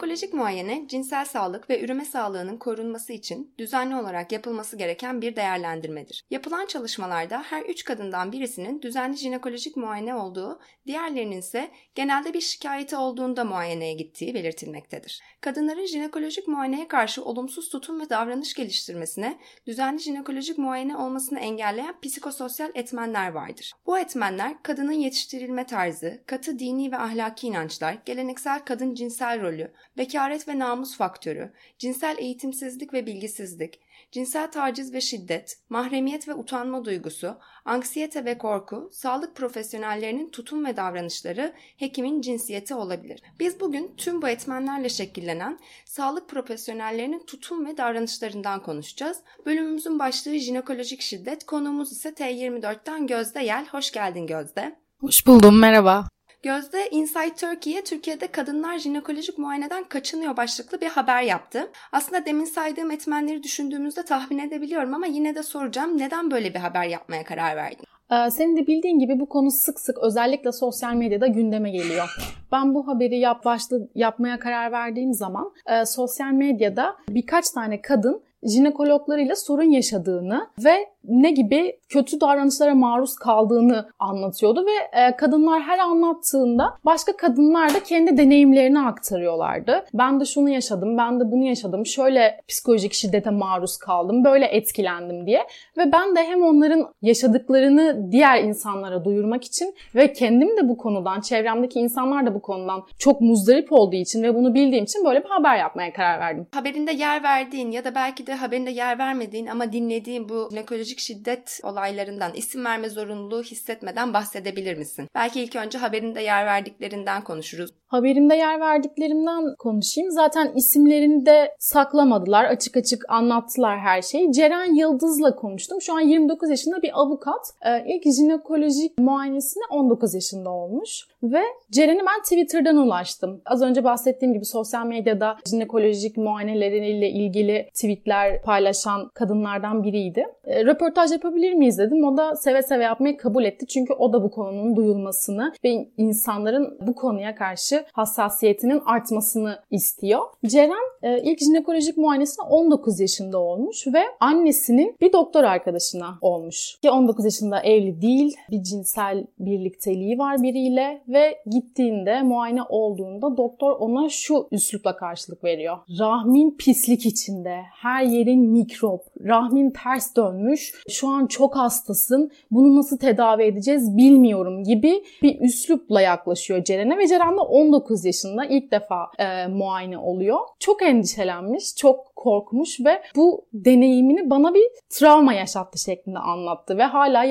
Jinekolojik muayene, cinsel sağlık ve üreme sağlığının korunması için düzenli olarak yapılması gereken bir değerlendirmedir. Yapılan çalışmalarda her üç kadından birisinin düzenli jinekolojik muayene olduğu, diğerlerinin ise genelde bir şikayeti olduğunda muayeneye gittiği belirtilmektedir. Kadınların jinekolojik muayeneye karşı olumsuz tutum ve davranış geliştirmesine, düzenli jinekolojik muayene olmasını engelleyen psikososyal etmenler vardır. Bu etmenler kadının yetiştirilme tarzı, katı dini ve ahlaki inançlar, geleneksel kadın cinsel rolü, bekaret ve namus faktörü, cinsel eğitimsizlik ve bilgisizlik, cinsel taciz ve şiddet, mahremiyet ve utanma duygusu, anksiyete ve korku, sağlık profesyonellerinin tutum ve davranışları, hekimin cinsiyeti olabilir. Biz bugün tüm bu etmenlerle şekillenen sağlık profesyonellerinin tutum ve davranışlarından konuşacağız. Bölümümüzün başlığı jinekolojik şiddet, konuğumuz ise T24'ten Gözde Yel. Hoş geldin Gözde. Hoş buldum, merhaba. Gözde Inside Turkey'ye Türkiye'de kadınlar jinekolojik muayeneden kaçınıyor başlıklı bir haber yaptı. Aslında demin saydığım etmenleri düşündüğümüzde tahmin edebiliyorum ama yine de soracağım neden böyle bir haber yapmaya karar verdin? Ee, senin de bildiğin gibi bu konu sık sık özellikle sosyal medyada gündeme geliyor. Ben bu haberi yap başlı yapmaya karar verdiğim zaman e, sosyal medyada birkaç tane kadın jinekologlarıyla sorun yaşadığını ve ne gibi kötü davranışlara maruz kaldığını anlatıyordu ve e, kadınlar her anlattığında başka kadınlar da kendi deneyimlerini aktarıyorlardı. Ben de şunu yaşadım, ben de bunu yaşadım, şöyle psikolojik şiddete maruz kaldım, böyle etkilendim diye ve ben de hem onların yaşadıklarını diğer insanlara duyurmak için ve kendim de bu konudan, çevremdeki insanlar da bu konudan çok muzdarip olduğu için ve bunu bildiğim için böyle bir haber yapmaya karar verdim. Haberinde yer verdiğin ya da belki de haberinde yer vermediğin ama dinlediğin bu jinekolojik şiddet olaylarından isim verme zorunluluğu hissetmeden bahsedebilir misin? Belki ilk önce haberinde yer verdiklerinden konuşuruz. Haberimde yer verdiklerimden konuşayım. Zaten isimlerini de saklamadılar. Açık açık anlattılar her şeyi. Ceren Yıldız'la konuştum. Şu an 29 yaşında bir avukat. Ee, ilk jinekolojik muayenesine 19 yaşında olmuş. Ve Ceren'i ben Twitter'dan ulaştım. Az önce bahsettiğim gibi sosyal medyada jinekolojik muayeneleriyle ilgili tweetler paylaşan kadınlardan biriydi. E, röportaj yapabilir miyiz dedim. O da seve seve yapmayı kabul etti. Çünkü o da bu konunun duyulmasını ve insanların bu konuya karşı hassasiyetinin artmasını istiyor. Ceren e, ilk jinekolojik muayenesine 19 yaşında olmuş ve annesinin bir doktor arkadaşına olmuş. Ki 19 yaşında evli değil, bir cinsel birlikteliği var biriyle ve gittiğinde muayene olduğunda doktor ona şu üslupla karşılık veriyor. Rahmin pislik içinde, her yerin mikrop, rahmin ters dönmüş, şu an çok hastasın, bunu nasıl tedavi edeceğiz bilmiyorum gibi bir üslupla yaklaşıyor Ceren'e ve Ceren de 19 yaşında ilk defa e, muayene oluyor. Çok endişelenmiş, çok korkmuş ve bu deneyimini bana bir travma yaşattı şeklinde anlattı ve hala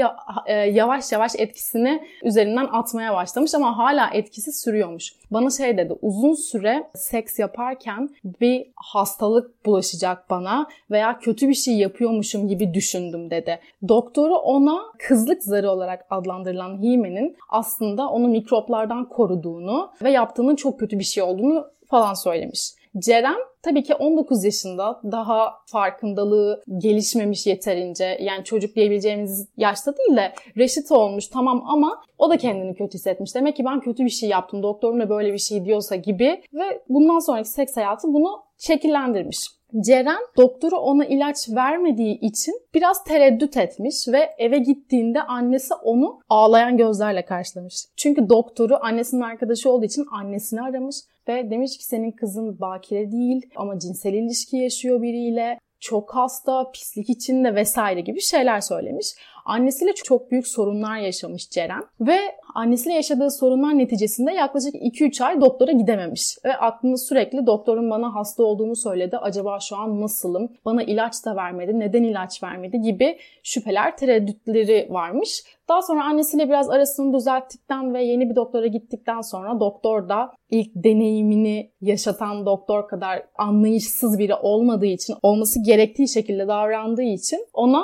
e, yavaş yavaş etkisini üzerinden atmaya başlamış ama hala etkisi sürüyormuş. Bana şey dedi uzun süre seks yaparken bir hastalık bulaşacak bana veya kötü bir şey yapıyormuşum gibi düşündüm dedi. Doktoru ona kızlık zarı olarak adlandırılan himenin aslında onu mikroplardan koruduğunu ve yaptığının çok kötü bir şey olduğunu falan söylemiş. Ceren tabii ki 19 yaşında daha farkındalığı gelişmemiş yeterince yani çocuk diyebileceğimiz yaşta değil de reşit olmuş tamam ama o da kendini kötü hissetmiş. Demek ki ben kötü bir şey yaptım doktorum da böyle bir şey diyorsa gibi ve bundan sonraki seks hayatı bunu şekillendirmiş. Ceren doktoru ona ilaç vermediği için biraz tereddüt etmiş ve eve gittiğinde annesi onu ağlayan gözlerle karşılamış. Çünkü doktoru annesinin arkadaşı olduğu için annesini aramış ve demiş ki senin kızın bakire değil ama cinsel ilişki yaşıyor biriyle çok hasta, pislik içinde vesaire gibi şeyler söylemiş. Annesiyle çok büyük sorunlar yaşamış Ceren ve annesiyle yaşadığı sorunlar neticesinde yaklaşık 2-3 ay doktora gidememiş. Ve aklında sürekli doktorun bana hasta olduğunu söyledi. Acaba şu an nasılım? Bana ilaç da vermedi. Neden ilaç vermedi? gibi şüpheler, tereddütleri varmış. Daha sonra annesiyle biraz arasını düzelttikten ve yeni bir doktora gittikten sonra doktor da ilk deneyimini yaşatan doktor kadar anlayışsız biri olmadığı için, olması gerektiği şekilde davrandığı için ona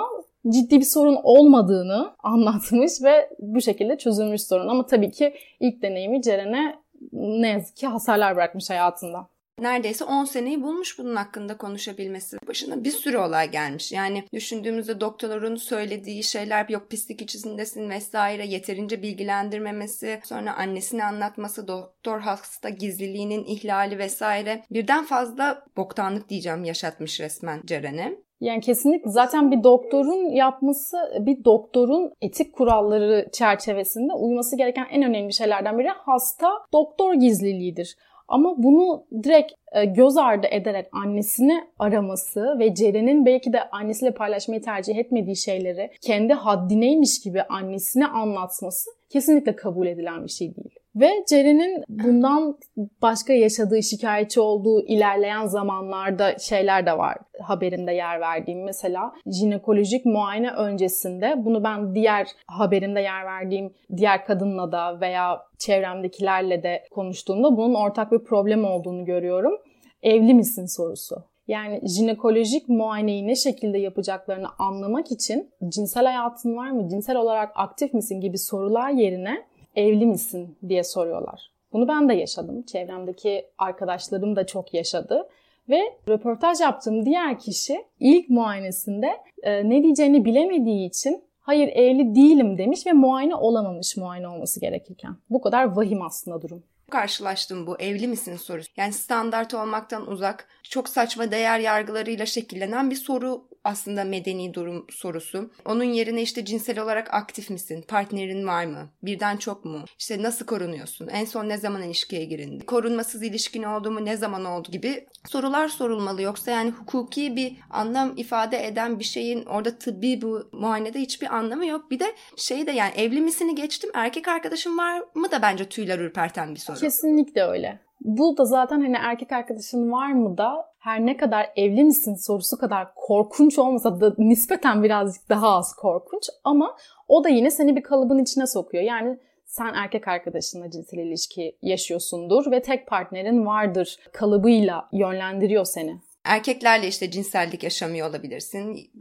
ciddi bir sorun olmadığını anlatmış ve bu şekilde çözülmüş sorun. Ama tabii ki ilk deneyimi Ceren'e ne yazık ki hasarlar bırakmış hayatında neredeyse 10 seneyi bulmuş bunun hakkında konuşabilmesi. Başına bir sürü olay gelmiş. Yani düşündüğümüzde doktorların söylediği şeyler yok pislik içindesin vesaire yeterince bilgilendirmemesi, sonra annesini anlatması, doktor hasta gizliliğinin ihlali vesaire birden fazla boktanlık diyeceğim yaşatmış resmen Ceren'e. Yani kesinlikle zaten bir doktorun yapması, bir doktorun etik kuralları çerçevesinde uyması gereken en önemli şeylerden biri hasta doktor gizliliğidir. Ama bunu direkt e, göz ardı ederek annesini araması ve Ceren'in belki de annesiyle paylaşmayı tercih etmediği şeyleri kendi haddineymiş gibi annesine anlatması kesinlikle kabul edilen bir şey değil. Ve Ceren'in bundan başka yaşadığı, şikayetçi olduğu ilerleyen zamanlarda şeyler de var haberimde yer verdiğim. Mesela jinekolojik muayene öncesinde bunu ben diğer haberimde yer verdiğim diğer kadınla da veya çevremdekilerle de konuştuğumda bunun ortak bir problem olduğunu görüyorum. Evli misin sorusu. Yani jinekolojik muayeneyi ne şekilde yapacaklarını anlamak için cinsel hayatın var mı, cinsel olarak aktif misin gibi sorular yerine evli misin diye soruyorlar. Bunu ben de yaşadım. Çevremdeki arkadaşlarım da çok yaşadı. Ve röportaj yaptığım diğer kişi ilk muayenesinde e, ne diyeceğini bilemediği için hayır evli değilim demiş ve muayene olamamış muayene olması gerekirken. Bu kadar vahim aslında durum karşılaştım bu evli misin sorusu. Yani standart olmaktan uzak, çok saçma değer yargılarıyla şekillenen bir soru aslında medeni durum sorusu. Onun yerine işte cinsel olarak aktif misin? Partnerin var mı? Birden çok mu? İşte nasıl korunuyorsun? En son ne zaman ilişkiye girin? Korunmasız ilişkin oldu mu? Ne zaman oldu gibi sorular sorulmalı. Yoksa yani hukuki bir anlam ifade eden bir şeyin orada tıbbi bu muayenede hiçbir anlamı yok. Bir de şey de yani evli misini geçtim erkek arkadaşın var mı da bence tüyler ürperten bir soru. Kesinlikle öyle. Bu da zaten hani erkek arkadaşın var mı da her ne kadar evli misin sorusu kadar korkunç olmasa da nispeten birazcık daha az korkunç ama o da yine seni bir kalıbın içine sokuyor. Yani sen erkek arkadaşınla cinsel ilişki yaşıyorsundur ve tek partnerin vardır kalıbıyla yönlendiriyor seni. Erkeklerle işte cinsellik yaşamıyor olabilirsin.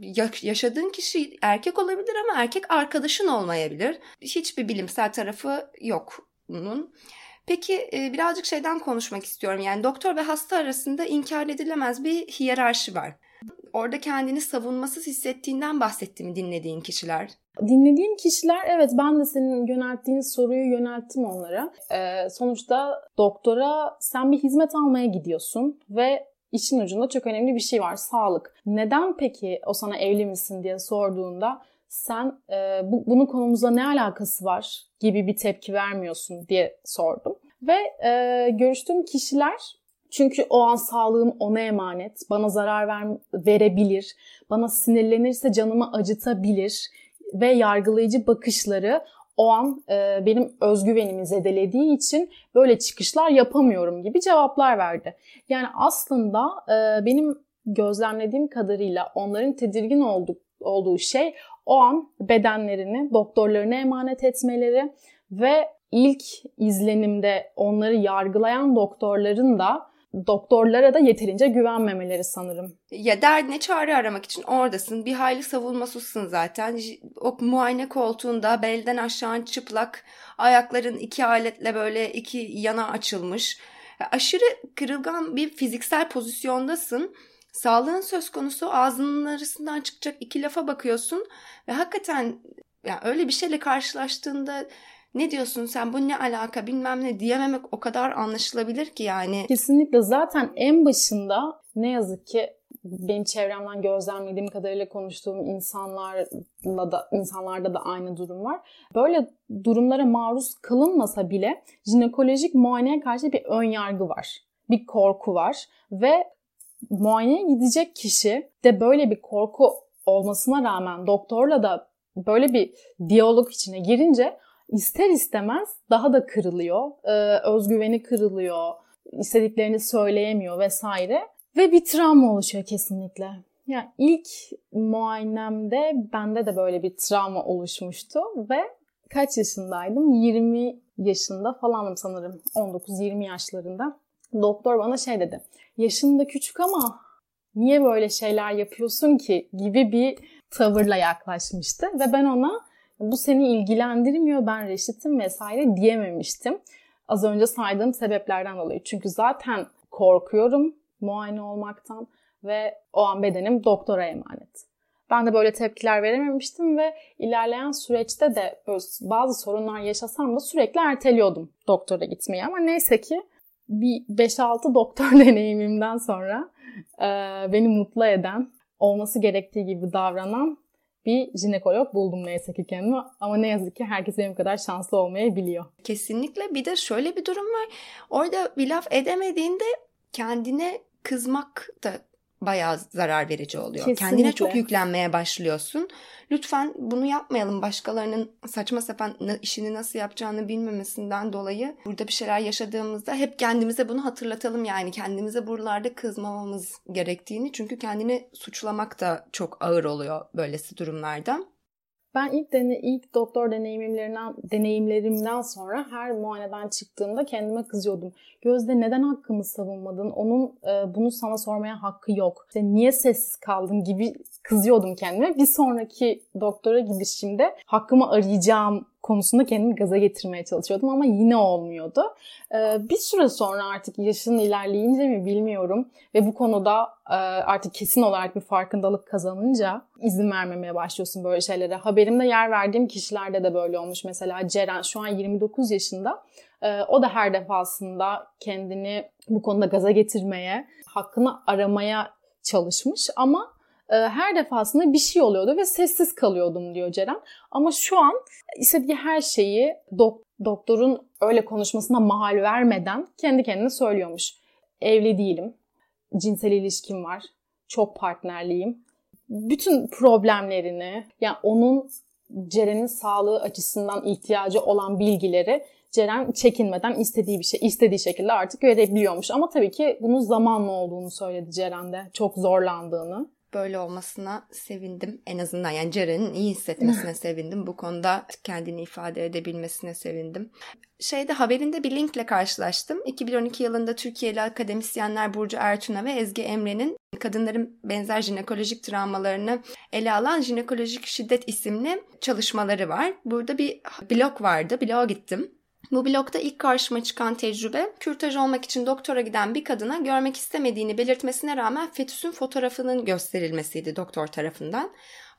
yaşadığın kişi erkek olabilir ama erkek arkadaşın olmayabilir. Hiçbir bilimsel tarafı yok bunun. Peki e, birazcık şeyden konuşmak istiyorum. Yani doktor ve hasta arasında inkar edilemez bir hiyerarşi var. Orada kendini savunmasız hissettiğinden bahsetti mi dinlediğin kişiler? Dinlediğim kişiler evet ben de senin yönelttiğin soruyu yönelttim onlara. Ee, sonuçta doktora sen bir hizmet almaya gidiyorsun ve işin ucunda çok önemli bir şey var sağlık. Neden peki o sana evli misin diye sorduğunda sen e, bu, bunun konumuzla ne alakası var gibi bir tepki vermiyorsun diye sordum. Ve e, görüştüğüm kişiler çünkü o an sağlığım ona emanet, bana zarar ver, verebilir, bana sinirlenirse canımı acıtabilir ve yargılayıcı bakışları o an e, benim özgüvenimi zedelediği için böyle çıkışlar yapamıyorum gibi cevaplar verdi. Yani aslında e, benim gözlemlediğim kadarıyla onların tedirgin olduk, olduğu şey o an bedenlerini doktorlarına emanet etmeleri ve ilk izlenimde onları yargılayan doktorların da doktorlara da yeterince güvenmemeleri sanırım. Ya derdine çare aramak için oradasın. Bir hayli savunmasızsın zaten. O muayene koltuğunda belden aşağı çıplak, ayakların iki aletle böyle iki yana açılmış. Aşırı kırılgan bir fiziksel pozisyondasın. Sağlığın söz konusu ağzının arasından çıkacak iki lafa bakıyorsun ve hakikaten yani öyle bir şeyle karşılaştığında ne diyorsun sen bu ne alaka bilmem ne diyememek o kadar anlaşılabilir ki yani. Kesinlikle zaten en başında ne yazık ki benim çevremden gözlemlediğim kadarıyla konuştuğum insanlarla da insanlarda da aynı durum var. Böyle durumlara maruz kalınmasa bile jinekolojik muayeneye karşı bir ön yargı var. Bir korku var ve muayeneye gidecek kişi de böyle bir korku olmasına rağmen doktorla da böyle bir diyalog içine girince ister istemez daha da kırılıyor. Ee, özgüveni kırılıyor. istediklerini söyleyemiyor vesaire. Ve bir travma oluşuyor kesinlikle. Yani ilk muayenemde bende de böyle bir travma oluşmuştu ve kaç yaşındaydım? 20 yaşında falanım sanırım. 19-20 yaşlarında. Doktor bana şey dedi. Yaşın da küçük ama niye böyle şeyler yapıyorsun ki gibi bir tavırla yaklaşmıştı. Ve ben ona bu seni ilgilendirmiyor ben reşitim vesaire diyememiştim. Az önce saydığım sebeplerden dolayı. Çünkü zaten korkuyorum muayene olmaktan ve o an bedenim doktora emanet. Ben de böyle tepkiler verememiştim ve ilerleyen süreçte de bazı sorunlar yaşasam da sürekli erteliyordum doktora gitmeyi. Ama neyse ki bir 5-6 doktor deneyimimden sonra e, beni mutlu eden, olması gerektiği gibi davranan bir jinekolog buldum neyse ki kendime. Ama ne yazık ki herkes benim kadar şanslı olmayabiliyor. Kesinlikle. Bir de şöyle bir durum var. Orada bir laf edemediğinde kendine kızmak da bayağı zarar verici oluyor. Kesinlikle. Kendine çok yüklenmeye başlıyorsun. Lütfen bunu yapmayalım. Başkalarının saçma sapan işini nasıl yapacağını bilmemesinden dolayı burada bir şeyler yaşadığımızda hep kendimize bunu hatırlatalım yani. Kendimize buralarda kızmamamız gerektiğini. Çünkü kendini suçlamak da çok ağır oluyor böylesi durumlarda. Ben ilk dene, ilk doktor deneyimlerimden deneyimlerimden sonra her muayeneden çıktığımda kendime kızıyordum. Gözde neden hakkını savunmadın? Onun e, bunu sana sormaya hakkı yok. İşte niye sessiz kaldın gibi kızıyordum kendime. Bir sonraki doktora gidişimde hakkımı arayacağım konusunda kendimi gaza getirmeye çalışıyordum ama yine olmuyordu. Ee, bir süre sonra artık yaşın ilerleyince mi bilmiyorum ve bu konuda e, artık kesin olarak bir farkındalık kazanınca izin vermemeye başlıyorsun böyle şeylere. Haberimde yer verdiğim kişilerde de böyle olmuş. Mesela Ceren şu an 29 yaşında. Ee, o da her defasında kendini bu konuda gaza getirmeye, hakkını aramaya çalışmış ama her defasında bir şey oluyordu ve sessiz kalıyordum diyor Ceren. Ama şu an istediği her şeyi dok- doktorun öyle konuşmasına mahal vermeden kendi kendine söylüyormuş. Evli değilim, cinsel ilişkim var, çok partnerliyim. Bütün problemlerini, yani onun Ceren'in sağlığı açısından ihtiyacı olan bilgileri Ceren çekinmeden istediği bir şey, istediği şekilde artık verebiliyormuş. Ama tabii ki bunun zamanla olduğunu söyledi Ceren de. Çok zorlandığını böyle olmasına sevindim. En azından yani Ceren'in iyi hissetmesine sevindim. Bu konuda kendini ifade edebilmesine sevindim. Şeyde haberinde bir linkle karşılaştım. 2012 yılında Türkiye'li akademisyenler Burcu Ertuğ'a ve Ezgi Emre'nin kadınların benzer jinekolojik travmalarını ele alan Jinekolojik Şiddet isimli çalışmaları var. Burada bir blog vardı. Bloğa gittim. Bu blogda ilk karşıma çıkan tecrübe, kürtaj olmak için doktora giden bir kadına görmek istemediğini belirtmesine rağmen fetüsün fotoğrafının gösterilmesiydi doktor tarafından.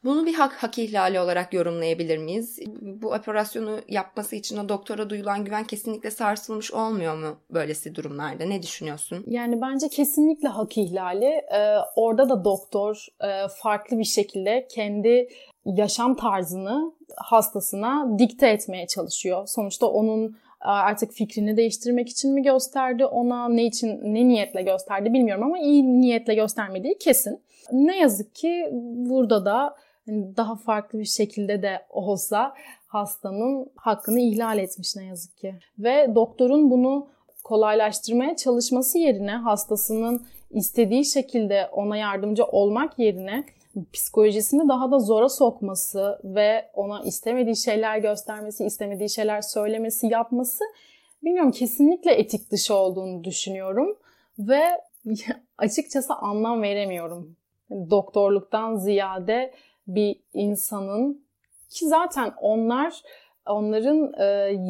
Bunu bir hak, hak ihlali olarak yorumlayabilir miyiz? Bu operasyonu yapması için o doktora duyulan güven kesinlikle sarsılmış olmuyor mu böylesi durumlarda? Ne düşünüyorsun? Yani bence kesinlikle hak ihlali. Ee, orada da doktor e, farklı bir şekilde kendi yaşam tarzını hastasına dikte etmeye çalışıyor. Sonuçta onun e, artık fikrini değiştirmek için mi gösterdi ona ne için ne niyetle gösterdi bilmiyorum ama iyi niyetle göstermediği kesin. Ne yazık ki burada da hani daha farklı bir şekilde de olsa hastanın hakkını ihlal etmiş ne yazık ki. Ve doktorun bunu kolaylaştırmaya çalışması yerine hastasının istediği şekilde ona yardımcı olmak yerine psikolojisini daha da zora sokması ve ona istemediği şeyler göstermesi, istemediği şeyler söylemesi, yapması bilmiyorum kesinlikle etik dışı olduğunu düşünüyorum ve açıkçası anlam veremiyorum. Doktorluktan ziyade bir insanın ki zaten onlar onların e,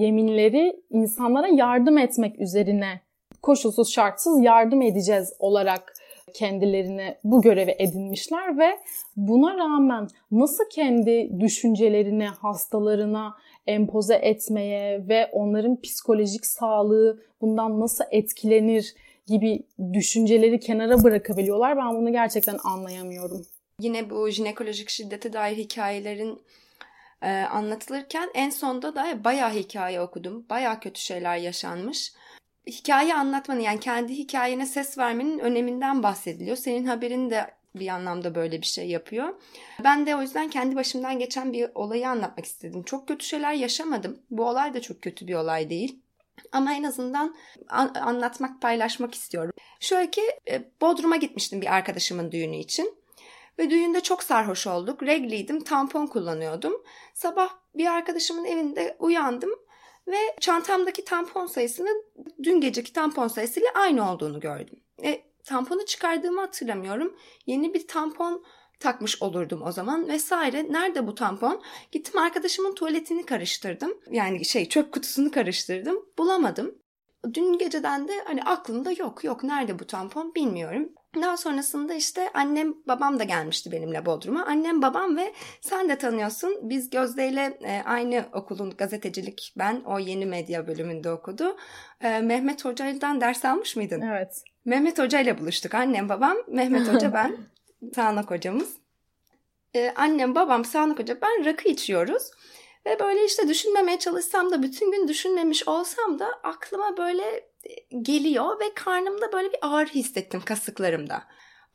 yeminleri insanlara yardım etmek üzerine koşulsuz şartsız yardım edeceğiz olarak kendilerine bu görevi edinmişler ve buna rağmen nasıl kendi düşüncelerini hastalarına empoze etmeye ve onların psikolojik sağlığı bundan nasıl etkilenir gibi düşünceleri kenara bırakabiliyorlar. Ben bunu gerçekten anlayamıyorum. Yine bu jinekolojik şiddete dair hikayelerin e, anlatılırken en sonda da bayağı hikaye okudum. Bayağı kötü şeyler yaşanmış. Hikaye anlatmanın yani kendi hikayene ses vermenin öneminden bahsediliyor. Senin haberin de bir anlamda böyle bir şey yapıyor. Ben de o yüzden kendi başımdan geçen bir olayı anlatmak istedim. Çok kötü şeyler yaşamadım. Bu olay da çok kötü bir olay değil. Ama en azından an- anlatmak, paylaşmak istiyorum. Şöyle ki e, Bodrum'a gitmiştim bir arkadaşımın düğünü için. Ve düğünde çok sarhoş olduk. Regliydim, tampon kullanıyordum. Sabah bir arkadaşımın evinde uyandım ve çantamdaki tampon sayısının dün geceki tampon sayısıyla aynı olduğunu gördüm. E, tamponu çıkardığımı hatırlamıyorum. Yeni bir tampon takmış olurdum o zaman vesaire. Nerede bu tampon? Gittim arkadaşımın tuvaletini karıştırdım. Yani şey çöp kutusunu karıştırdım. Bulamadım. Dün geceden de hani aklımda yok yok nerede bu tampon bilmiyorum. Daha sonrasında işte annem babam da gelmişti benimle Bodrum'a. Annem babam ve sen de tanıyorsun. Biz Gözde ile e, aynı okulun gazetecilik ben o yeni medya bölümünde okudu. E, Mehmet Hoca'dan ders almış mıydın? Evet. Mehmet Hoca ile buluştuk. Annem babam, Mehmet Hoca ben. Sağnak hocamız. Ee, annem babam Sağnak Hoca ben rakı içiyoruz. Ve böyle işte düşünmemeye çalışsam da bütün gün düşünmemiş olsam da aklıma böyle e, geliyor ve karnımda böyle bir ağrı hissettim kasıklarımda.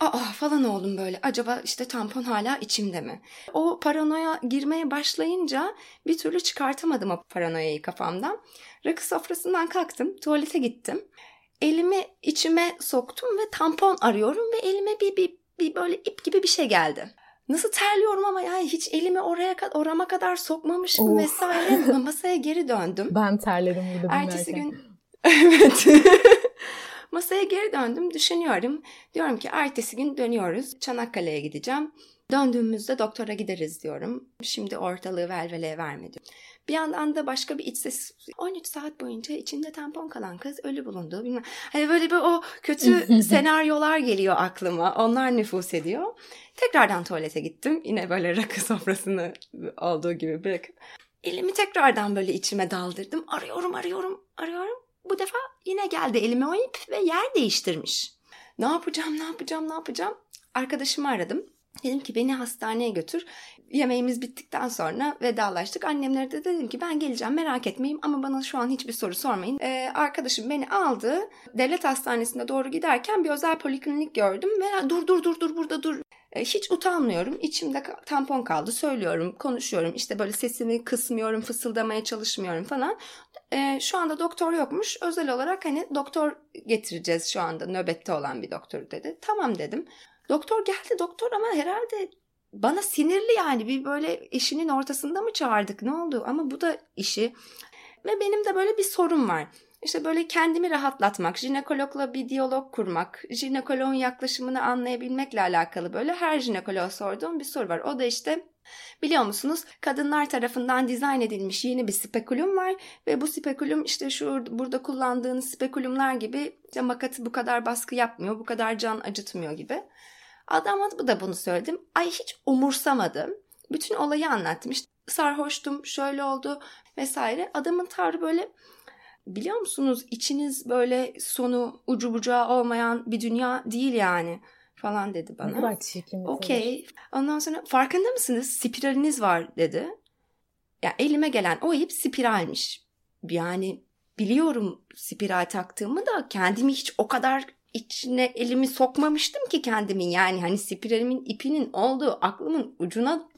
Aa falan oldum böyle. Acaba işte tampon hala içimde mi? O paranoya girmeye başlayınca bir türlü çıkartamadım o paranoyayı kafamdan. Rakı sofrasından kalktım, tuvalete gittim. Elimi içime soktum ve tampon arıyorum ve elime bir, bir, bir böyle ip gibi bir şey geldi. Nasıl terliyorum ama yani hiç elimi oraya orama kadar sokmamışım Of. vesaire. Masaya geri döndüm. Ben terledim burada Ertesi gün evet. Masaya geri döndüm, düşünüyorum. Diyorum ki ertesi gün dönüyoruz. Çanakkale'ye gideceğim. Döndüğümüzde doktora gideriz diyorum. Şimdi ortalığı velveleye vermedi. Bir yandan da başka bir iç ses 13 saat boyunca içinde tampon kalan kız ölü bulundu. Bilmem. Hani böyle bir o kötü senaryolar geliyor aklıma. Onlar nüfus ediyor. Tekrardan tuvalete gittim. Yine böyle rakı sofrasını olduğu gibi bırakıp. Elimi tekrardan böyle içime daldırdım. Arıyorum, arıyorum, arıyorum. Bu defa yine geldi elime o ip ve yer değiştirmiş. Ne yapacağım, ne yapacağım, ne yapacağım? Arkadaşımı aradım. Dedim ki beni hastaneye götür. Yemeğimiz bittikten sonra vedalaştık. Annemlere de dedim ki ben geleceğim merak etmeyin ama bana şu an hiçbir soru sormayın. Ee, arkadaşım beni aldı. Devlet hastanesine doğru giderken bir özel poliklinik gördüm ve dur dur dur dur burada dur. Ee, hiç utanmıyorum. İçimde tampon kaldı. Söylüyorum, konuşuyorum. İşte böyle sesimi kısmıyorum, fısıldamaya çalışmıyorum falan. Ee, şu anda doktor yokmuş. Özel olarak hani doktor getireceğiz şu anda nöbette olan bir doktor dedi. Tamam dedim. Doktor geldi doktor ama herhalde bana sinirli yani bir böyle işinin ortasında mı çağırdık ne oldu ama bu da işi ve benim de böyle bir sorun var. İşte böyle kendimi rahatlatmak, jinekologla bir diyalog kurmak, jinekologun yaklaşımını anlayabilmekle alakalı böyle her jinekoloğa sorduğum bir soru var. O da işte biliyor musunuz kadınlar tarafından dizayn edilmiş yeni bir spekulum var ve bu spekulum işte şu burada kullandığınız spekulumlar gibi işte makatı bu kadar baskı yapmıyor, bu kadar can acıtmıyor gibi. Adama da bunu söyledim. Ay hiç umursamadım. Bütün olayı anlattım. İşte sarhoştum, şöyle oldu vesaire. Adamın tavrı böyle biliyor musunuz içiniz böyle sonu ucu bucağı olmayan bir dünya değil yani falan dedi Ne bana. kadar çirkin. Okey. Ondan sonra farkında mısınız? Spiraliniz var dedi. Ya elime gelen o ip spiralmiş. Yani biliyorum spiral taktığımı da kendimi hiç o kadar içine elimi sokmamıştım ki kendimin yani hani spiralimin ipinin olduğu aklımın ucundan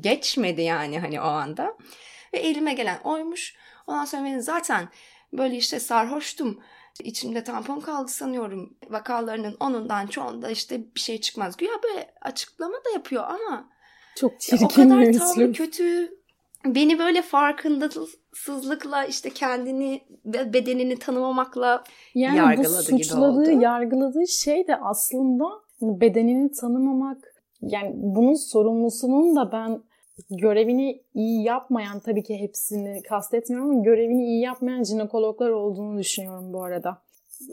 geçmedi yani hani o anda. Ve elime gelen oymuş. Ondan sonra ben zaten böyle işte sarhoştum. İçimde tampon kaldı sanıyorum. Vakalarının onundan çoğunda işte bir şey çıkmaz. Güya böyle açıklama da yapıyor ama Çok çirkin o kadar üslup. kötü. Beni böyle farkındasızlıkla işte kendini ve bedenini tanımamakla Yani yargıladı bu gibi suçladığı, oldu. yargıladığı şey de aslında bedenini tanımamak. Yani bunun sorumlusunun da ben görevini iyi yapmayan tabii ki hepsini kastetmiyorum ama görevini iyi yapmayan jinekologlar olduğunu düşünüyorum bu arada.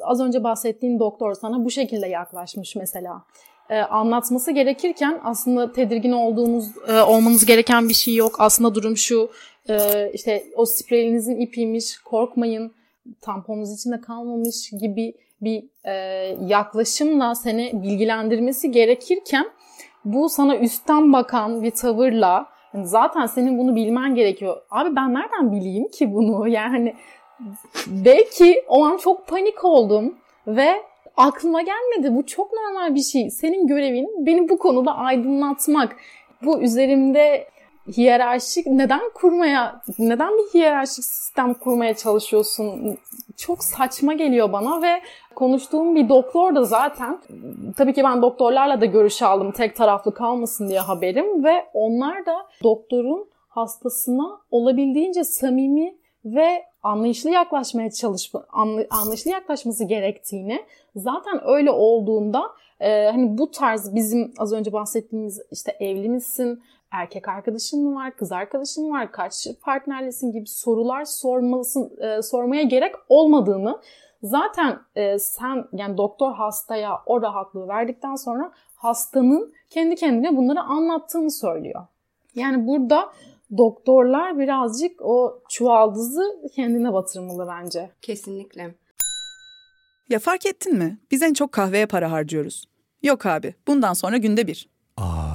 Az önce bahsettiğin doktor sana bu şekilde yaklaşmış mesela. Ee, anlatması gerekirken aslında tedirgin olduğunuz, e, olmanız gereken bir şey yok. Aslında durum şu, e, işte o sprelinizin ipiymiş, korkmayın, tamponunuz içinde kalmamış gibi bir e, yaklaşımla seni bilgilendirmesi gerekirken bu sana üstten bakan bir tavırla yani zaten senin bunu bilmen gerekiyor. Abi ben nereden bileyim ki bunu? Yani belki o an çok panik oldum ve aklıma gelmedi. Bu çok normal bir şey. Senin görevin beni bu konuda aydınlatmak. Bu üzerimde hiyerarşik neden kurmaya, neden bir hiyerarşik sistem kurmaya çalışıyorsun? Çok saçma geliyor bana ve konuştuğum bir doktor da zaten tabii ki ben doktorlarla da görüş aldım tek taraflı kalmasın diye haberim ve onlar da doktorun hastasına olabildiğince samimi ve anlayışlı yaklaşmaya çalışma, anlayışlı yaklaşması gerektiğini zaten öyle olduğunda e, hani bu tarz bizim az önce bahsettiğimiz işte evli misin, erkek arkadaşın mı var, kız arkadaşın mı var, kaç partnerlesin gibi sorular sormalısın, e, sormaya gerek olmadığını zaten e, sen yani doktor hastaya o rahatlığı verdikten sonra hastanın kendi kendine bunları anlattığını söylüyor. Yani burada doktorlar birazcık o çuvaldızı kendine batırmalı bence. Kesinlikle. Ya fark ettin mi? Biz en çok kahveye para harcıyoruz. Yok abi, bundan sonra günde bir.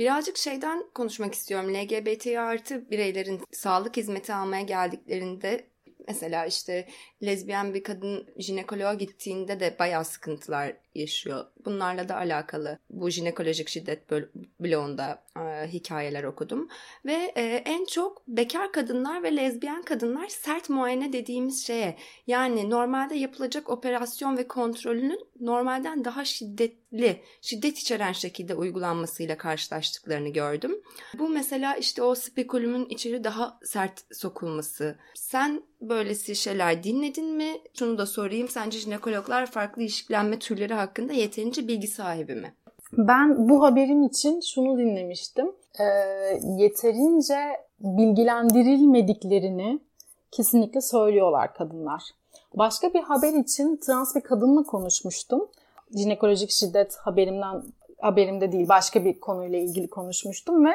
Birazcık şeyden konuşmak istiyorum. LGBT artı bireylerin sağlık hizmeti almaya geldiklerinde mesela işte lezbiyen bir kadın jinekoloğa gittiğinde de bayağı sıkıntılar yaşıyor. Bunlarla da alakalı bu jinekolojik şiddet bloğunda e, hikayeler okudum. Ve e, en çok bekar kadınlar ve lezbiyen kadınlar sert muayene dediğimiz şeye yani normalde yapılacak operasyon ve kontrolünün normalden daha şiddetli, şiddet içeren şekilde uygulanmasıyla karşılaştıklarını gördüm. Bu mesela işte o spekulumun içeri daha sert sokulması. Sen böylesi şeyler dinledin mi? Şunu da sorayım. Sence jinekologlar farklı ilişkilenme türleri hakkında yeterince bilgi sahibi mi? Ben bu haberim için şunu dinlemiştim. Ee, yeterince bilgilendirilmediklerini kesinlikle söylüyorlar kadınlar. Başka bir haber için trans bir kadınla konuşmuştum. Jinekolojik şiddet haberimden haberimde değil başka bir konuyla ilgili konuşmuştum ve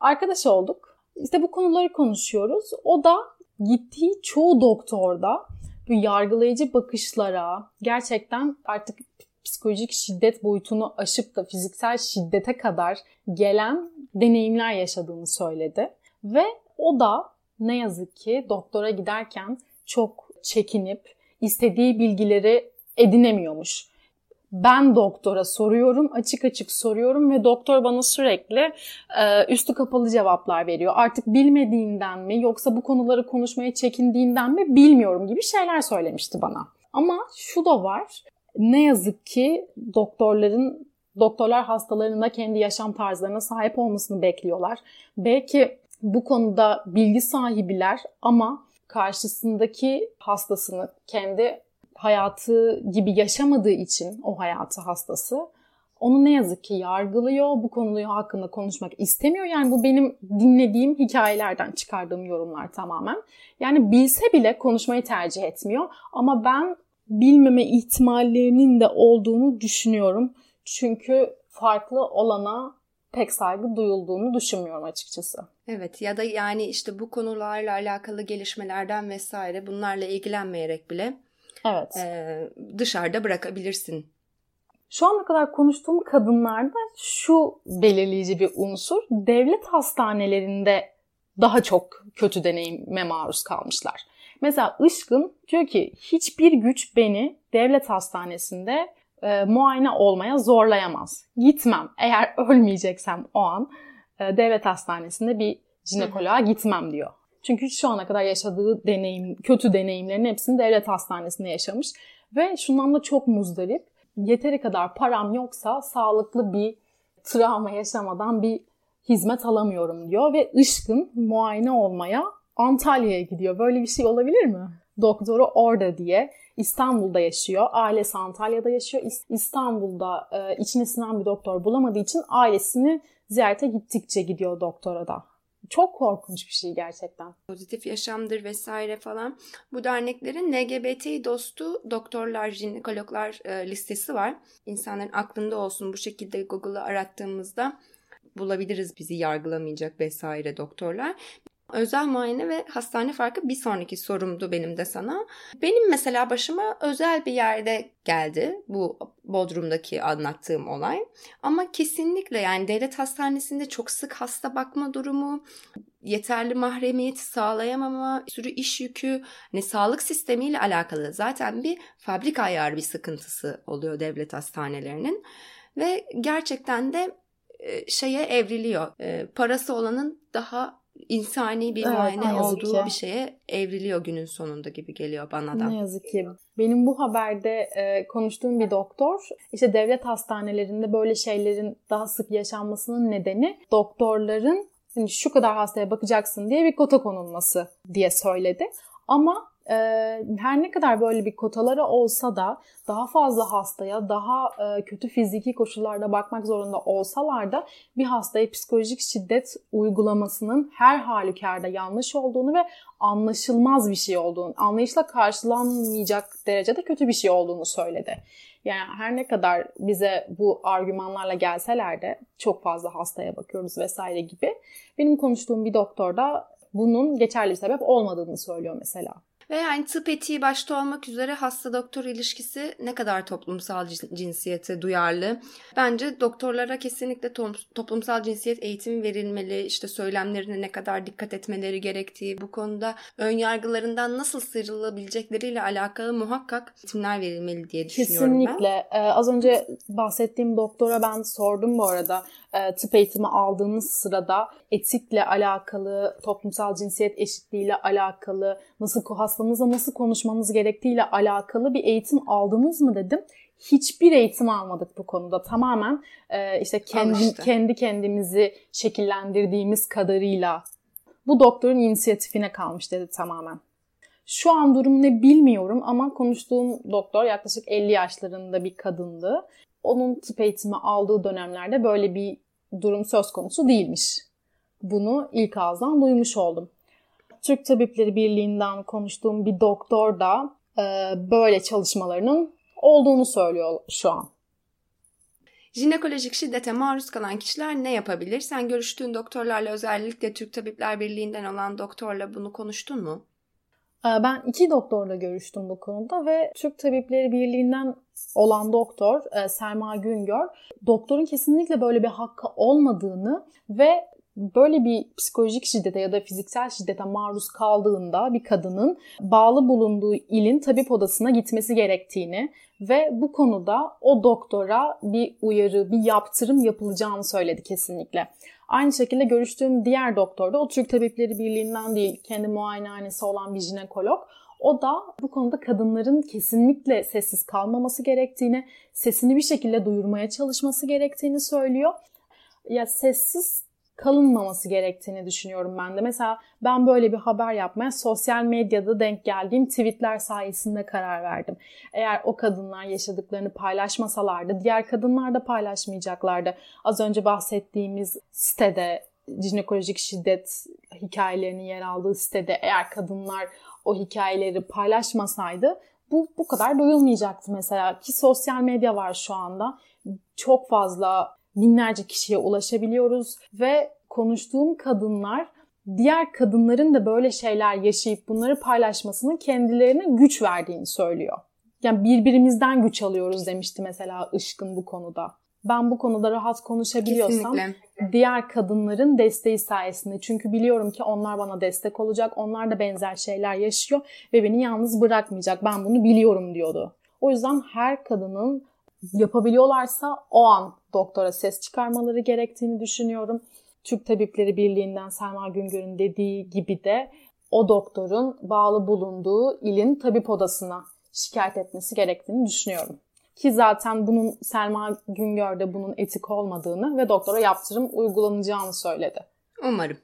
arkadaş olduk. İşte bu konuları konuşuyoruz. O da gittiği çoğu doktorda bu yargılayıcı bakışlara gerçekten artık psikolojik şiddet boyutunu aşıp da fiziksel şiddete kadar gelen deneyimler yaşadığını söyledi. Ve o da ne yazık ki doktora giderken çok çekinip istediği bilgileri edinemiyormuş ben doktora soruyorum, açık açık soruyorum ve doktor bana sürekli e, üstü kapalı cevaplar veriyor. Artık bilmediğinden mi yoksa bu konuları konuşmaya çekindiğinden mi bilmiyorum gibi şeyler söylemişti bana. Ama şu da var. Ne yazık ki doktorların doktorlar hastalarına kendi yaşam tarzlarına sahip olmasını bekliyorlar. Belki bu konuda bilgi sahibiler ama karşısındaki hastasını kendi hayatı gibi yaşamadığı için o hayatı hastası onu ne yazık ki yargılıyor. Bu konuyu hakkında konuşmak istemiyor. Yani bu benim dinlediğim hikayelerden çıkardığım yorumlar tamamen. Yani bilse bile konuşmayı tercih etmiyor. Ama ben bilmeme ihtimallerinin de olduğunu düşünüyorum. Çünkü farklı olana pek saygı duyulduğunu düşünmüyorum açıkçası. Evet ya da yani işte bu konularla alakalı gelişmelerden vesaire bunlarla ilgilenmeyerek bile Evet. E, dışarıda bırakabilirsin. Şu ana kadar konuştuğum kadınlarda şu belirleyici bir unsur. Devlet hastanelerinde daha çok kötü deneyime maruz kalmışlar. Mesela Işkın diyor ki hiçbir güç beni devlet hastanesinde e, muayene olmaya zorlayamaz. Gitmem. Eğer ölmeyeceksem o an e, devlet hastanesinde bir jinekoloğa gitmem diyor. Çünkü şu ana kadar yaşadığı deneyim, kötü deneyimlerin hepsini devlet hastanesinde yaşamış. Ve şundan da çok muzdarip. yeteri kadar param yoksa sağlıklı bir travma yaşamadan bir hizmet alamıyorum diyor ve Işkın muayene olmaya Antalya'ya gidiyor. Böyle bir şey olabilir mi? Doktoru orada diye İstanbul'da yaşıyor. Ailesi Antalya'da yaşıyor. İstanbul'da e, içine sinen bir doktor bulamadığı için ailesini ziyarete gittikçe gidiyor doktora da. Çok korkunç bir şey gerçekten. Pozitif yaşamdır vesaire falan. Bu derneklerin LGBT dostu doktorlar, jinekologlar e, listesi var. İnsanların aklında olsun bu şekilde Google'a arattığımızda bulabiliriz bizi yargılamayacak vesaire doktorlar. Özel muayene ve hastane farkı bir sonraki sorumdu benim de sana. Benim mesela başıma özel bir yerde geldi bu Bodrum'daki anlattığım olay. Ama kesinlikle yani devlet hastanesinde çok sık hasta bakma durumu, yeterli mahremiyeti sağlayamama, sürü iş yükü, hani sağlık sistemiyle alakalı zaten bir fabrika ayarı bir sıkıntısı oluyor devlet hastanelerinin. Ve gerçekten de şeye evriliyor. Parası olanın daha insani bir evet, muayene olduğu ki. bir şeye evriliyor günün sonunda gibi geliyor bana da. Ne yazık ki. Benim bu haberde e, konuştuğum bir doktor işte devlet hastanelerinde böyle şeylerin daha sık yaşanmasının nedeni doktorların hani şu kadar hastaya bakacaksın diye bir kota konulması diye söyledi. Ama e, her ne kadar böyle bir kotaları olsa da daha fazla hastaya daha e, kötü fiziki koşullarda bakmak zorunda olsalar da bir hastaya psikolojik şiddet uygulamasının her halükarda yanlış olduğunu ve anlaşılmaz bir şey olduğunu, anlayışla karşılanmayacak derecede kötü bir şey olduğunu söyledi. Yani her ne kadar bize bu argümanlarla gelseler de çok fazla hastaya bakıyoruz vesaire gibi. Benim konuştuğum bir doktor da bunun geçerli bir sebep olmadığını söylüyor mesela. Ve yani tıp etiği başta olmak üzere hasta doktor ilişkisi ne kadar toplumsal cinsiyete duyarlı. Bence doktorlara kesinlikle toplumsal cinsiyet eğitimi verilmeli. İşte söylemlerine ne kadar dikkat etmeleri gerektiği, bu konuda ön yargılarından nasıl sıyrılabilecekleriyle alakalı muhakkak eğitimler verilmeli diye düşünüyorum Kesinlikle. ben. Kesinlikle. Ee, az önce bahsettiğim doktora ben sordum bu arada e, tıp eğitimi aldığınız sırada etikle alakalı, toplumsal cinsiyet eşitliğiyle alakalı, nasıl hastamızla nasıl konuşmamız gerektiğiyle alakalı bir eğitim aldınız mı dedim. Hiçbir eğitim almadık bu konuda. Tamamen e, işte kendi, işte. kendi kendimizi şekillendirdiğimiz kadarıyla bu doktorun inisiyatifine kalmış dedi tamamen. Şu an durum ne bilmiyorum ama konuştuğum doktor yaklaşık 50 yaşlarında bir kadındı onun tıp eğitimi aldığı dönemlerde böyle bir durum söz konusu değilmiş. Bunu ilk ağızdan duymuş oldum. Türk Tabipleri Birliği'nden konuştuğum bir doktor da e, böyle çalışmalarının olduğunu söylüyor şu an. Jinekolojik şiddete maruz kalan kişiler ne yapabilir? Sen görüştüğün doktorlarla özellikle Türk Tabipler Birliği'nden olan doktorla bunu konuştun mu? E, ben iki doktorla görüştüm bu konuda ve Türk Tabipleri Birliği'nden olan doktor e, Selma Güngör doktorun kesinlikle böyle bir hakkı olmadığını ve böyle bir psikolojik şiddete ya da fiziksel şiddete maruz kaldığında bir kadının bağlı bulunduğu ilin tabip odasına gitmesi gerektiğini ve bu konuda o doktora bir uyarı, bir yaptırım yapılacağını söyledi kesinlikle. Aynı şekilde görüştüğüm diğer doktor da o Türk Tabipleri Birliği'nden değil, kendi muayenehanesi olan bir jinekolog. O da bu konuda kadınların kesinlikle sessiz kalmaması gerektiğini, sesini bir şekilde duyurmaya çalışması gerektiğini söylüyor. Ya sessiz kalınmaması gerektiğini düşünüyorum ben de. Mesela ben böyle bir haber yapmaya sosyal medyada denk geldiğim tweetler sayesinde karar verdim. Eğer o kadınlar yaşadıklarını paylaşmasalardı diğer kadınlar da paylaşmayacaklardı. Az önce bahsettiğimiz sitede jinekolojik şiddet hikayelerinin yer aldığı sitede eğer kadınlar o hikayeleri paylaşmasaydı bu bu kadar duyulmayacaktı mesela ki sosyal medya var şu anda. Çok fazla binlerce kişiye ulaşabiliyoruz ve konuştuğum kadınlar diğer kadınların da böyle şeyler yaşayıp bunları paylaşmasının kendilerine güç verdiğini söylüyor. Yani birbirimizden güç alıyoruz demişti mesela Işkın bu konuda. Ben bu konuda rahat konuşabiliyorsam Kesinlikle. diğer kadınların desteği sayesinde. Çünkü biliyorum ki onlar bana destek olacak. Onlar da benzer şeyler yaşıyor ve beni yalnız bırakmayacak. Ben bunu biliyorum diyordu. O yüzden her kadının yapabiliyorlarsa o an doktora ses çıkarmaları gerektiğini düşünüyorum. Türk Tabipleri Birliği'nden Selma Güngör'ün dediği gibi de o doktorun bağlı bulunduğu ilin tabip odasına şikayet etmesi gerektiğini düşünüyorum. Ki zaten bunun Selma Güngör bunun etik olmadığını ve doktora yaptırım uygulanacağını söyledi. Umarım.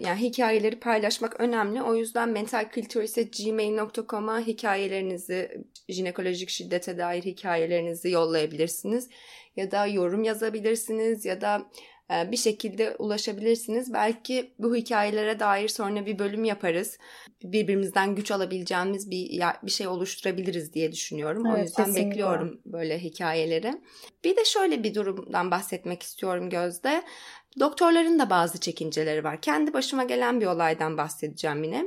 Yani hikayeleri paylaşmak önemli. O yüzden mentalculture.gmail.com'a hikayelerinizi, jinekolojik şiddete dair hikayelerinizi yollayabilirsiniz. Ya da yorum yazabilirsiniz ya da e, bir şekilde ulaşabilirsiniz. Belki bu hikayelere dair sonra bir bölüm yaparız. Birbirimizden güç alabileceğimiz bir bir şey oluşturabiliriz diye düşünüyorum. Evet, o yüzden kesinlikle. bekliyorum böyle hikayeleri. Bir de şöyle bir durumdan bahsetmek istiyorum Gözde. Doktorların da bazı çekinceleri var. Kendi başıma gelen bir olaydan bahsedeceğim yine.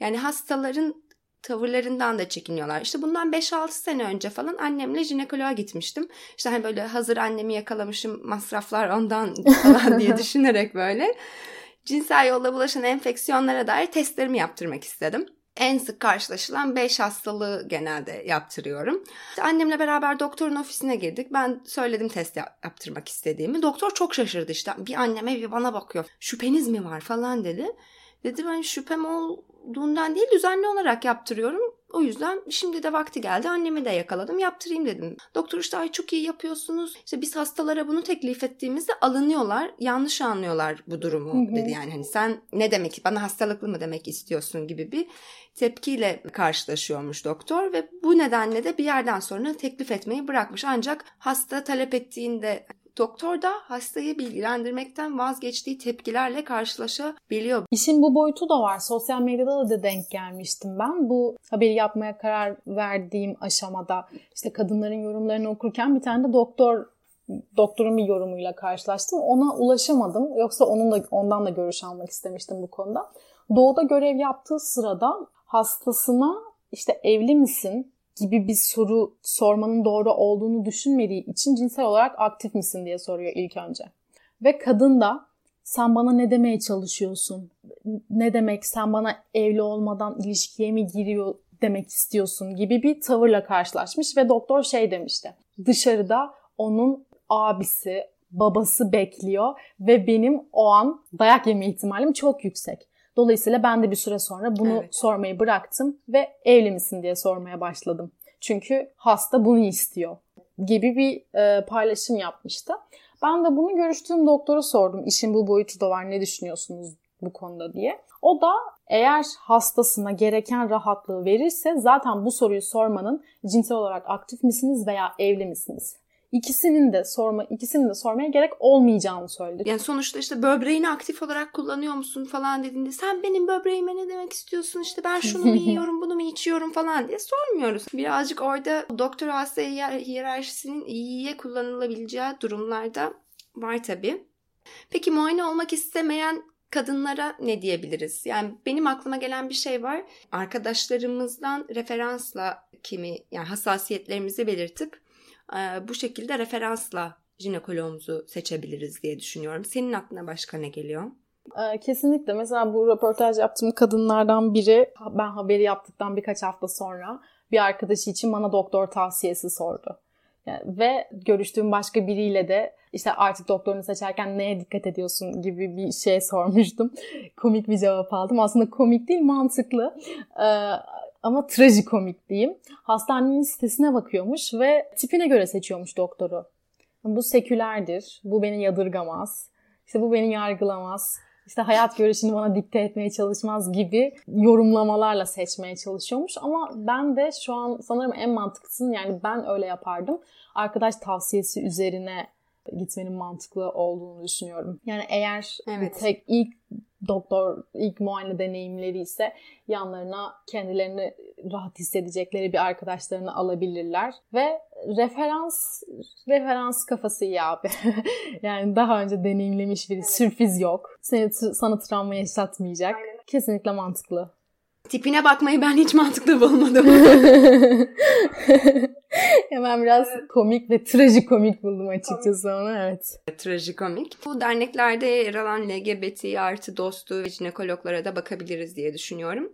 Yani hastaların tavırlarından da çekiniyorlar. İşte bundan 5-6 sene önce falan annemle jinekoloğa gitmiştim. İşte hani böyle hazır annemi yakalamışım masraflar ondan falan diye düşünerek böyle cinsel yolla bulaşan enfeksiyonlara dair testlerimi yaptırmak istedim. En sık karşılaşılan 5 hastalığı genelde yaptırıyorum. İşte annemle beraber doktorun ofisine girdik. Ben söyledim test yaptırmak istediğimi. Doktor çok şaşırdı işte. Bir anneme bir bana bakıyor. Şüpheniz mi var falan dedi. Dedim ben şüphem olduğundan değil düzenli olarak yaptırıyorum. O yüzden şimdi de vakti geldi annemi de yakaladım yaptırayım dedim. Doktor işte ay çok iyi yapıyorsunuz. İşte biz hastalara bunu teklif ettiğimizde alınıyorlar. Yanlış anlıyorlar bu durumu hı hı. dedi yani. Hani sen ne demek bana hastalıklı mı demek istiyorsun gibi bir tepkiyle karşılaşıyormuş doktor ve bu nedenle de bir yerden sonra teklif etmeyi bırakmış. Ancak hasta talep ettiğinde Doktor da hastayı bilgilendirmekten vazgeçtiği tepkilerle karşılaşabiliyor. İşin bu boyutu da var. Sosyal medyada da denk gelmiştim ben. Bu haberi yapmaya karar verdiğim aşamada işte kadınların yorumlarını okurken bir tane de doktor doktorun bir yorumuyla karşılaştım. Ona ulaşamadım. Yoksa onun da ondan da görüş almak istemiştim bu konuda. Doğu'da görev yaptığı sırada hastasına işte evli misin? Gibi bir soru sormanın doğru olduğunu düşünmediği için cinsel olarak aktif misin diye soruyor ilk önce. Ve kadın da sen bana ne demeye çalışıyorsun? Ne demek sen bana evli olmadan ilişkiye mi giriyor demek istiyorsun gibi bir tavırla karşılaşmış ve doktor şey demişti. Dışarıda onun abisi, babası bekliyor ve benim o an dayak yeme ihtimalim çok yüksek. Dolayısıyla ben de bir süre sonra bunu evet. sormayı bıraktım ve evli misin diye sormaya başladım. Çünkü hasta bunu istiyor gibi bir e, paylaşım yapmıştı. Ben de bunu görüştüğüm doktora sordum. İşin bu boyutu da var ne düşünüyorsunuz bu konuda diye. O da eğer hastasına gereken rahatlığı verirse zaten bu soruyu sormanın cinsel olarak aktif misiniz veya evli misiniz? İkisinin de sorma ikisinin de sormaya gerek olmayacağını söyledi. Yani sonuçta işte böbreğini aktif olarak kullanıyor musun falan dediğinde sen benim böbreğime ne demek istiyorsun işte ben şunu mu yiyorum bunu mu içiyorum falan diye sormuyoruz. Birazcık orada doktor hasta hiyerarşisinin iyiye kullanılabileceği durumlarda var tabii. Peki muayene olmak istemeyen kadınlara ne diyebiliriz? Yani benim aklıma gelen bir şey var. Arkadaşlarımızdan referansla kimi yani hassasiyetlerimizi belirtip bu şekilde referansla jinekoloğumuzu seçebiliriz diye düşünüyorum. Senin aklına başka ne geliyor? Kesinlikle. Mesela bu röportaj yaptığım kadınlardan biri ben haberi yaptıktan birkaç hafta sonra bir arkadaşı için bana doktor tavsiyesi sordu. Ve görüştüğüm başka biriyle de işte artık doktorunu seçerken neye dikkat ediyorsun gibi bir şey sormuştum. komik bir cevap aldım. Aslında komik değil mantıklı. Ee, ama trajikomik diyeyim. Hastanenin sitesine bakıyormuş ve tipine göre seçiyormuş doktoru. Bu sekülerdir, bu beni yadırgamaz, işte bu beni yargılamaz, işte hayat görüşünü bana dikte etmeye çalışmaz gibi yorumlamalarla seçmeye çalışıyormuş. Ama ben de şu an sanırım en mantıklısını yani ben öyle yapardım. Arkadaş tavsiyesi üzerine gitmenin mantıklı olduğunu düşünüyorum. Yani eğer evet. tek ilk doktor ilk muayene deneyimleri ise yanlarına kendilerini rahat hissedecekleri bir arkadaşlarını alabilirler ve referans referans kafası iyi abi. yani daha önce deneyimlemiş biri. Evet. Sürpriz yok. Seni sana travma yaşatmayacak. Aynen. Kesinlikle mantıklı. Tipine bakmayı ben hiç mantıklı bulmadım. Hemen biraz evet. komik ve trajikomik buldum açıkçası komik. onu evet. Trajikomik. Bu derneklerde yer alan LGBT artı dostu ve jinekologlara da bakabiliriz diye düşünüyorum.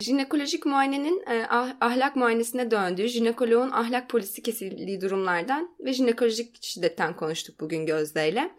Jinekolojik muayenenin e, ah, ahlak muayenesine döndüğü, jinekoloğun ahlak polisi kesildiği durumlardan ve jinekolojik şiddetten konuştuk bugün Gözde ile.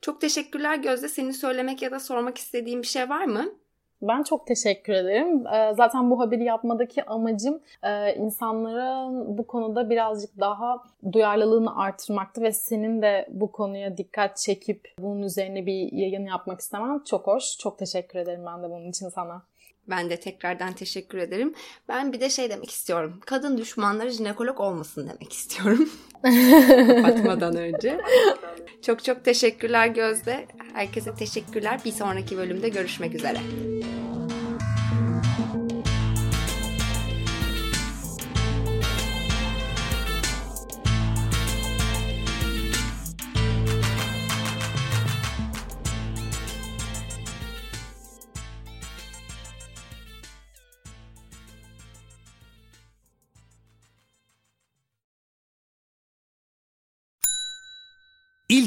Çok teşekkürler Gözde. Senin söylemek ya da sormak istediğin bir şey var mı? Ben çok teşekkür ederim. Ee, zaten bu haberi yapmadaki amacım e, insanların bu konuda birazcık daha duyarlılığını artırmaktı ve senin de bu konuya dikkat çekip bunun üzerine bir yayın yapmak istemem çok hoş. Çok teşekkür ederim ben de bunun için sana. Ben de tekrardan teşekkür ederim. Ben bir de şey demek istiyorum. Kadın düşmanları jinekolog olmasın demek istiyorum. Kapatmadan önce. Çok çok teşekkürler Gözde. Herkese teşekkürler. Bir sonraki bölümde görüşmek üzere.